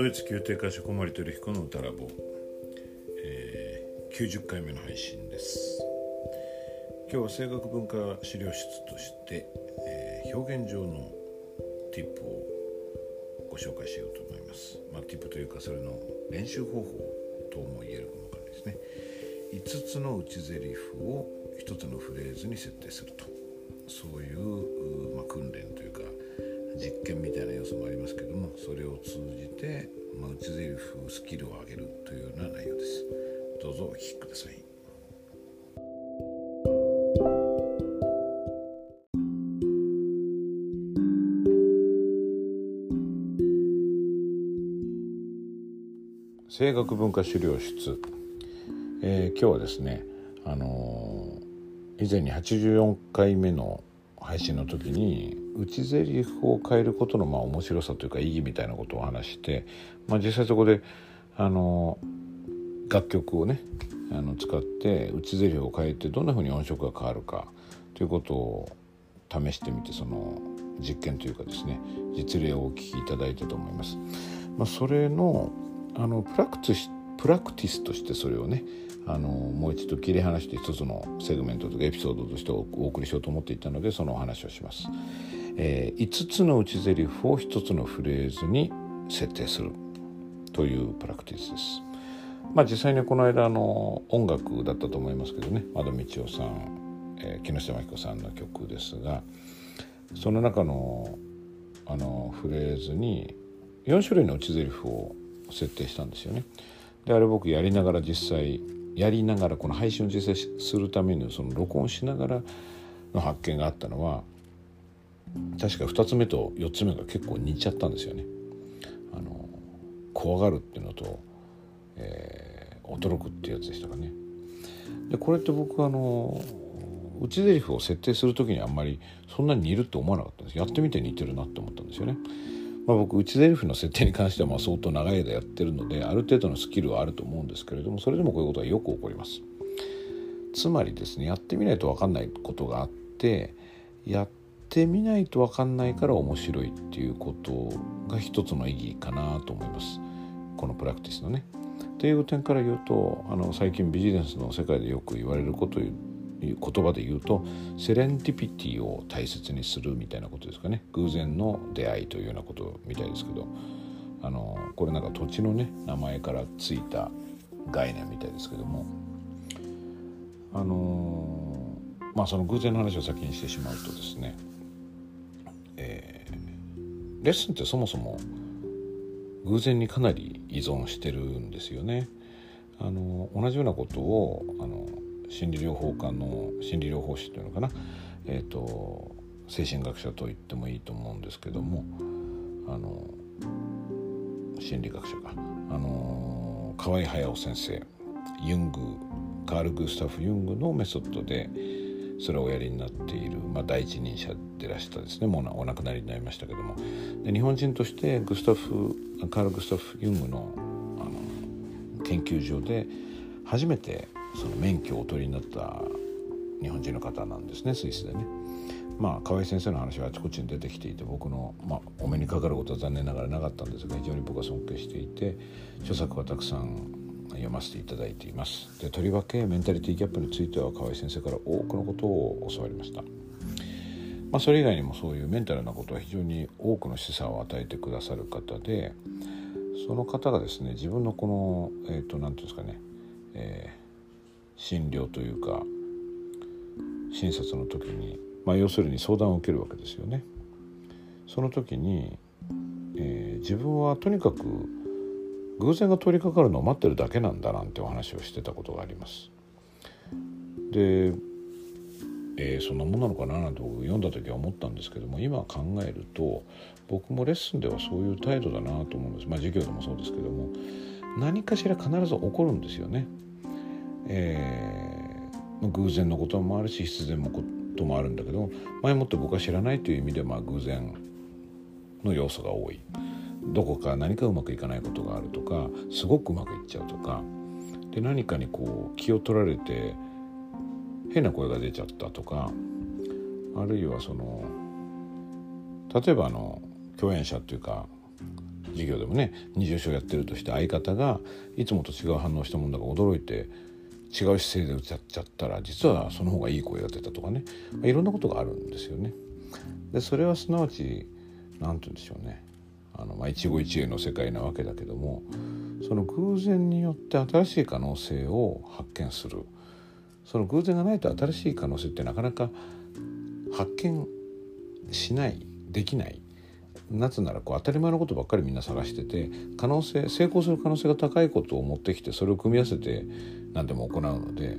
ドイツ宮廷歌手小森照彦の歌ラボ、えー、90回目の配信です。今日は声楽文化資料室として、えー、表現上のティップをご紹介しようと思います、まあ、ティップというかそれの練習方法とも言えるものからですね。5つの内ゼリフを1つのフレーズに設定すると。そういう、まあ、訓練という実験みたいな要素もありますけどもそれを通じて、まあ、内ゼリフスキルを上げるというような内容です。どうぞお聞きください。声楽文化資料室、えー、今日はですねあのー、以前に84回目の配信の時に内ゼリフを変えることのまあ面白さというか意義みたいなことを話して、まあ、実際そこであの楽曲をねあの使って内ゼリフを変えてどんなふうに音色が変わるかということを試してみてその実験というかですね実例をお聞きいただいたと思います。まあ、それのあのプラクティスプラクティスとしてそれをねあのもう一度切り離して一つのセグメントとかエピソードとしてお送りしようと思っていたのでそのお話をします。えー、5つの内ゼリフを1つのフレーズに設定するというプラクティスです。まあ、実際にこの間の音楽だったと思いますけどね和田道夫さん、えー、木下真紀子さんの曲ですがその中のあのフレーズに4種類の内ゼリフを設定したんですよね。であれ僕やりながら実際やりながらこの配信を実際するためにその録音しながらの発見があったのは確か2つ目と4つ目が結構似ちゃったんですよね。あの怖がるっていうのと、えー、驚くっていうやつでしたかね。でこれって僕あの内ゼリフを設定する時にあんまりそんなに似るって思わなかったんですやってみて似てるなって思ったんですよね。まあ、僕内ゼリフの設定に関してはまあ相当長い間やってるのである程度のスキルはあると思うんですけれどもそれでもこういうことはよく起こります。つまりですねやってみないと分かんないことがあってやってみないと分かんないから面白いっていうことが一つの意義かなと思いますこのプラクティスのね。という点から言うとあの最近ビジネスの世界でよく言われること言葉で言うとセレンティピティを大切にするみたいなことですかね偶然の出会いというようなことみたいですけどあのこれなんか土地のね名前からついた概念みたいですけどもあのまあその偶然の話を先にしてしまうとですね、えー、レッスンってそもそも偶然にかなり依存してるんですよね。あの同じようなことをあの心理療法家の心理療法士というのかな、えーと、精神学者と言ってもいいと思うんですけどもあの心理学者か。あの河合隼先生ユングカール・グスタフ・ユングのメソッドでそれをおやりになっている、まあ、第一人者でらしたですね。もうお亡くなりになりましたけども。で日本人としてグスタフカール・グスタフ・ユングのあの研究所で初めてその免許をお取りになった日本人の方なんですねスイスでね。まあ河合先生の話はあちこちに出てきていて僕の、まあ、お目にかかることは残念ながらなかったんですが非常に僕は尊敬していて著作はたくさん読ませていただいていますでとりわけメンタリティギャップについては河合先生から多くのことを教わりました、まあ、それ以外にもそういうメンタルなことは非常に多くの示唆を与えてくださる方でその方がですね自分のこのえ、ー、て言うんですかね、えー診療というか診察の時に、まあ、要するに相談を受けるわけですよね。その時に、えー、自分はとにかく偶然が通りかかるのを待ってるだけなんだなんてお話をしてたことがあります。で、えー、そんなもんなのかななんて僕読んだ時は思ったんですけども今考えると僕もレッスンではそういう態度だなと思うんですまあ授業でもそうですけども何かしら必ず起こるんですよね。えー、偶然のこともあるし必然のこともあるんだけど前もって僕は知らないという意味でまあ偶然の要素が多い。どこか何かうまくいかないことがあるとかすごくうまくいっちゃうとか。で何かにこう気を取られて変な声が出ちゃったとか。あるいはその例えばあの共演者っていうか授業でもね二重唱やってるとして相方がいつもと違う反応したもんだから驚いて違う姿勢で歌っちゃったら実はその方がいい声が出たとかね、まあ、いろんなことがあるんですよね。でそれはすなわち何て言うんでしょうね。あの、まあ、一期一会の世界なわけだけどもその偶然によって新しい可能性を発見する。その偶然がないと新しい可能性ってなかなか発見しないできない。なぜならこう当たり前のことばっかりみんな探してて可能性成功する可能性が高いことを持ってきてそれを組み合わせて何でも行うので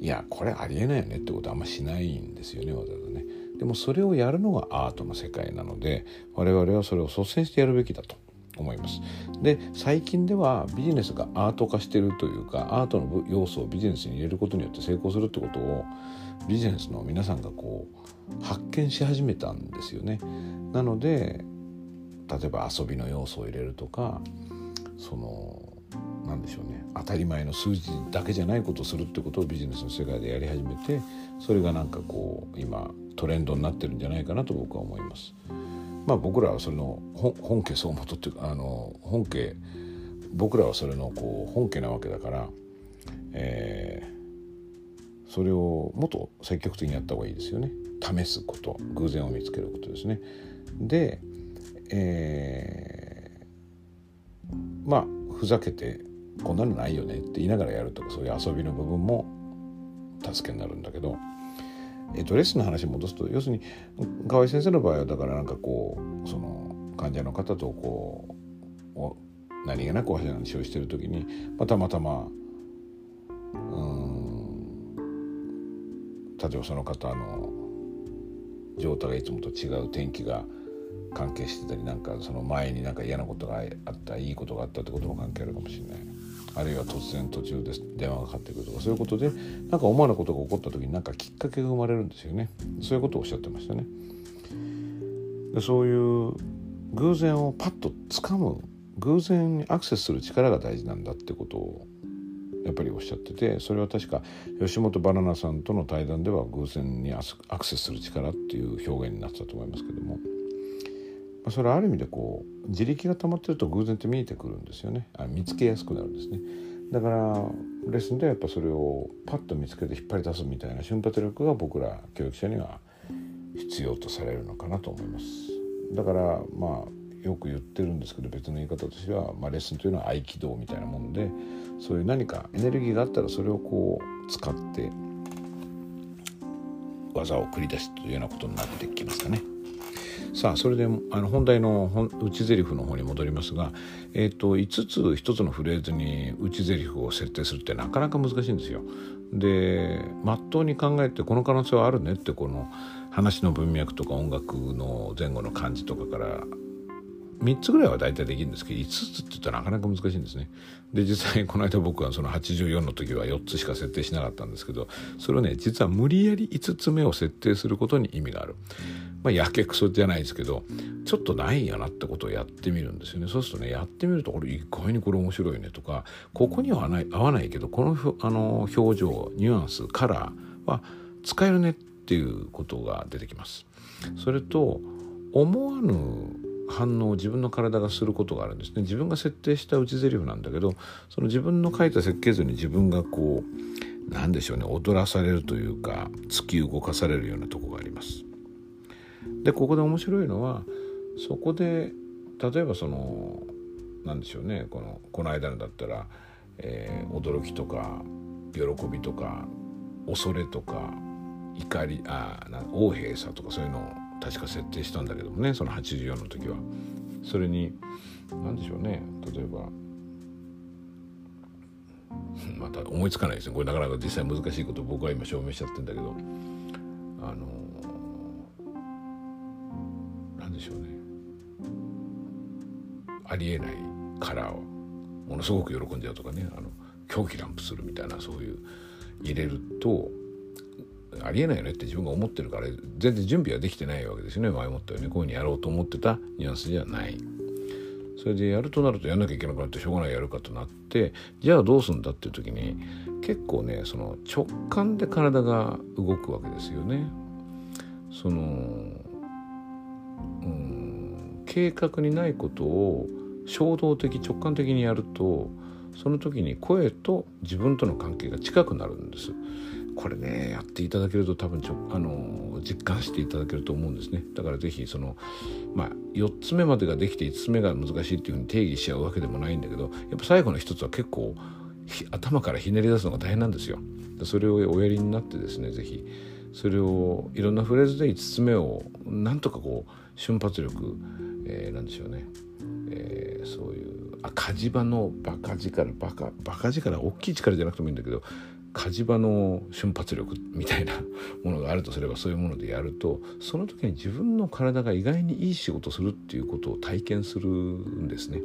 いやこれありえないよねってことはあんましないんですよねわざわざね。でもそれをやるのがアートの世界なので我々はそれを率先してやるべきだと思います。で最近ではビジネスがアート化してるというかアートの要素をビジネスに入れることによって成功するってことをビジネスの皆さんがこう発見し始めたんですよね。なので例えば遊びの要素を入れるとかその何でしょうね当たり前の数字だけじゃないことをするってことをビジネスの世界でやり始めてそれがなんかこう今トレンドになってるんじゃないかなと僕は思います。まあ、僕らはそれの本家総元っていうかあの本家僕らはそれのこう本家なわけだから、えー、それをもっと積極的にやった方がいいですよね試すこと偶然を見つけることですね。で、えー、まあふざけてこんなのないよねって言いながらやるとかそういう遊びの部分も助けになるんだけどえっと、レスの話戻すと要するに河合先生の場合はだからなんかこうその患者の方とこう何気なくお話をしてる時に、ま、たまたまうん例えばその方の状態がいつもと違う天気が関係してたりなんかその前になんか嫌なことがあったいいことがあったってことも関係あるかもしれない。あるいは突然途中で電話がかかってくるとかそういうことでなんか思わぬことが起こった時に何かきっかけが生まれるんですよねそういうことをおっしゃってましたね。でそういう偶然をパッと掴む偶然にアクセスする力が大事なんだってことをやっぱりおっしゃっててそれは確か吉本バナナさんとの対談では偶然にアクセスする力っていう表現になってたと思いますけども。まそれはある意味でこう自力が溜まってると偶然って見えてくるんですよね。あ見つけやすくなるんですね。だからレッスンではやっぱそれをパッと見つけて引っ張り出すみたいな瞬発力が僕ら教育者には必要とされるのかなと思います。だからまあよく言ってるんですけど別の言い方としては、まあ、レッスンというのは合気道みたいなもんでそういう何かエネルギーがあったらそれをこう使って技を繰り出すというようなことになってきますかね。さあそれであの本題の内台詞の方に戻りますが、えーと、5つ1つのフレーズに内台詞を設定するってなかなか難しいんですよ。でまっとうに考えてこの可能性はあるねってこの話の文脈とか音楽の前後の感じとかから3つぐらいは大体できるんですけど5つって言ったらなかなか難しいんですね。で実際この間僕はその84の時は4つしか設定しなかったんですけどそれをね実は無理やり5つ目を設定することに意味がある。まあやけくそじゃないですけどちょっとないんやなってことをやってみるんですよね。そうするとねやってみるとこれ意外にこれ面白いねとかここには合わないけどこのあの表情ニュアンスカラーは使えるねっていうことが出てきます。それと思わぬ反応を自分の体がすることがあるんですね自分が設定した内台詞なんだけどその自分の書いた設計図に自分がこう何でしょうね踊らされるというか突き動かされるようなとこがあります。でここで面白いのはそこで例えばその何でしょうねこのこの間のだったら、えー、驚きとか喜びとか恐れとか怒りあ横柄さとかそういうのを確か設定したんだけどもねその84の時は。それに何でしょうね例えばまた思いつかないですね。これなかなか実際難しいこと僕は今証明しちゃってんだけど。あのありえないカラーをものすごく喜んじゃうとかねあの狂気乱舞するみたいなそういう入れるとありえないよねって自分が思ってるから全然準備はできてないわけですよね前もったようにこういうふうにやろうと思ってたニュアンスじゃない。それでやるとなるとやんなきゃいけなくなってしょうがないやるかとなってじゃあどうすんだっていう時に結構ねその直感で体が動くわけですよね。そのうん計画にないことを衝動的直感的にやるとその時に声と自分との関係が近くなるんです。これねやっていただけると多分ちょあの実感していただけると思うんですねだから是非そのまあ4つ目までができて5つ目が難しいっていうふうに定義しちゃうわけでもないんだけどやっぱ最後の1つは結構頭からひねり出すのが大変なんですよ。それをおやりになってですね是非それをいろんなフレーズで5つ目をなんとかこう瞬発力、えー、なんでしょうね、えー、そういうあ火事場のバカ力バカバカ力大きい力じゃなくてもいいんだけど火事場の瞬発力みたいな ものがあるとすればそういうものでやるとその時に自分の体が意外にいい仕事をするっていうことを体験するんですね。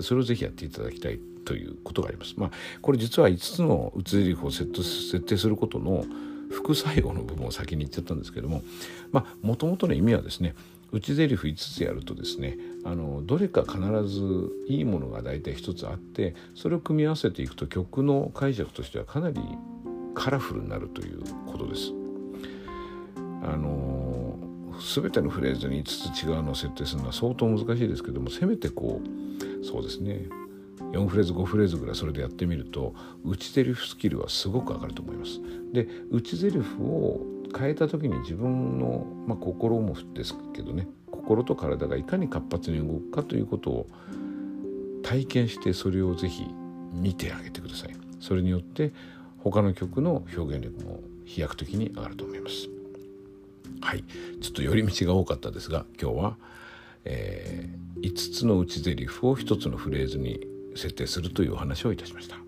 それをぜひやっていただきたいということがあります。まあ、これ実は5つのうつ台詞を設定することの副作用の部分を先に言っちゃったんですけどももともとの意味はですね内台詞5つやるとですねあのどれか必ずいいものが大体1つあってそれを組み合わせていくと曲の解釈としてはかなりカラフルになるということです。あの全てのフレーズに5つ違うのを設定するのは相当難しいですけどもせめてこうそうですね4フレーズ5フレーズぐらいそれでやってみると内ゼリフスキルはすごく上がると思います。で内ゼリフを変えた時に自分の、まあ、心もですけどね心と体がいかに活発に動くかということを体験してそれをぜひ見てあげてください。それによって他の曲の表現力も飛躍的に上がると思います。はい、ちょっと寄り道が多かったですが今日は、えー、5つの内ゼリフを1つのフレーズに設定するというお話をいたしました。